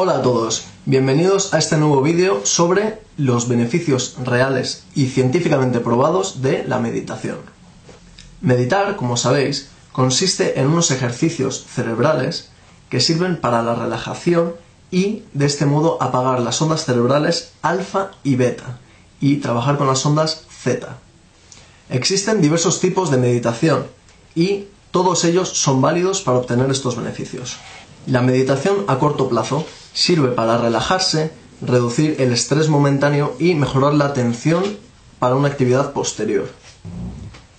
Hola a todos, bienvenidos a este nuevo vídeo sobre los beneficios reales y científicamente probados de la meditación. Meditar, como sabéis, consiste en unos ejercicios cerebrales que sirven para la relajación y de este modo apagar las ondas cerebrales alfa y beta y trabajar con las ondas zeta. Existen diversos tipos de meditación y todos ellos son válidos para obtener estos beneficios. La meditación a corto plazo sirve para relajarse, reducir el estrés momentáneo y mejorar la atención para una actividad posterior.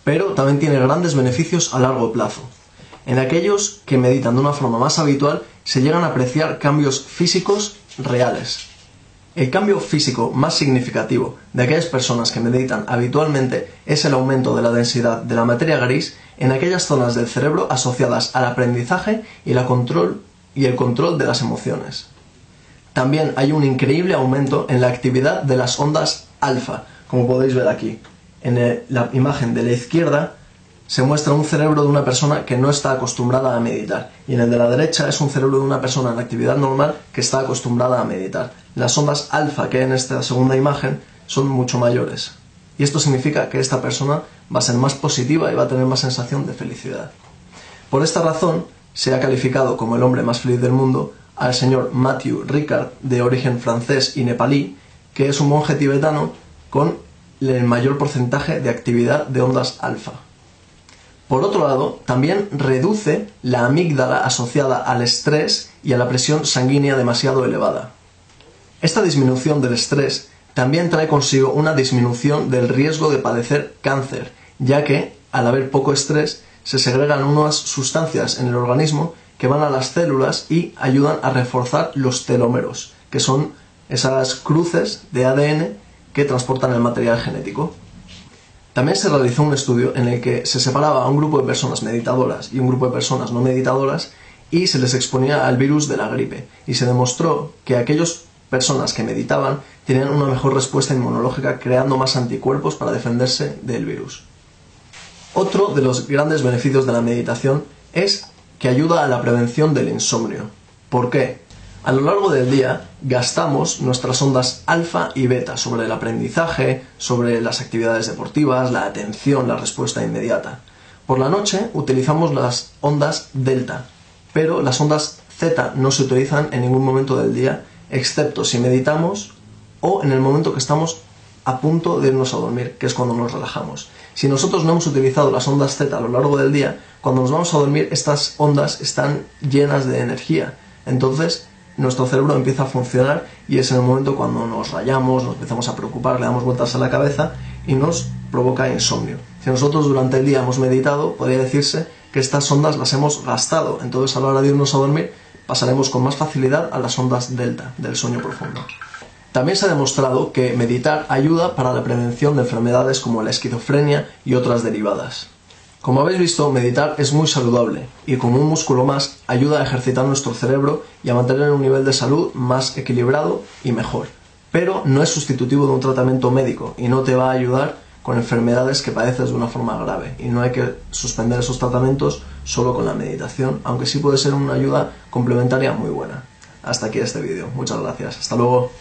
Pero también tiene grandes beneficios a largo plazo. En aquellos que meditan de una forma más habitual se llegan a apreciar cambios físicos reales. El cambio físico más significativo de aquellas personas que meditan habitualmente es el aumento de la densidad de la materia gris en aquellas zonas del cerebro asociadas al aprendizaje y control y el control de las emociones. También hay un increíble aumento en la actividad de las ondas alfa, como podéis ver aquí. En la imagen de la izquierda se muestra un cerebro de una persona que no está acostumbrada a meditar y en el de la derecha es un cerebro de una persona en actividad normal que está acostumbrada a meditar. Las ondas alfa que hay en esta segunda imagen son mucho mayores y esto significa que esta persona va a ser más positiva y va a tener más sensación de felicidad. Por esta razón, se ha calificado como el hombre más feliz del mundo al señor Matthew Ricard, de origen francés y nepalí, que es un monje tibetano con el mayor porcentaje de actividad de ondas alfa. Por otro lado, también reduce la amígdala asociada al estrés y a la presión sanguínea demasiado elevada. Esta disminución del estrés también trae consigo una disminución del riesgo de padecer cáncer, ya que, al haber poco estrés, se segregan unas sustancias en el organismo que van a las células y ayudan a reforzar los telómeros, que son esas cruces de ADN que transportan el material genético. También se realizó un estudio en el que se separaba a un grupo de personas meditadoras y un grupo de personas no meditadoras y se les exponía al virus de la gripe y se demostró que aquellas personas que meditaban tenían una mejor respuesta inmunológica creando más anticuerpos para defenderse del virus. Otro de los grandes beneficios de la meditación es que ayuda a la prevención del insomnio. ¿Por qué? A lo largo del día gastamos nuestras ondas alfa y beta sobre el aprendizaje, sobre las actividades deportivas, la atención, la respuesta inmediata. Por la noche utilizamos las ondas delta, pero las ondas zeta no se utilizan en ningún momento del día, excepto si meditamos o en el momento que estamos a punto de irnos a dormir, que es cuando nos relajamos. Si nosotros no hemos utilizado las ondas Z a lo largo del día, cuando nos vamos a dormir estas ondas están llenas de energía. Entonces nuestro cerebro empieza a funcionar y es en el momento cuando nos rayamos, nos empezamos a preocupar, le damos vueltas a la cabeza y nos provoca insomnio. Si nosotros durante el día hemos meditado, podría decirse que estas ondas las hemos gastado. Entonces a la hora de irnos a dormir pasaremos con más facilidad a las ondas delta del sueño profundo. También se ha demostrado que meditar ayuda para la prevención de enfermedades como la esquizofrenia y otras derivadas. Como habéis visto, meditar es muy saludable y como un músculo más ayuda a ejercitar nuestro cerebro y a mantener un nivel de salud más equilibrado y mejor. Pero no es sustitutivo de un tratamiento médico y no te va a ayudar con enfermedades que padeces de una forma grave y no hay que suspender esos tratamientos solo con la meditación, aunque sí puede ser una ayuda complementaria muy buena. Hasta aquí este vídeo. Muchas gracias. Hasta luego.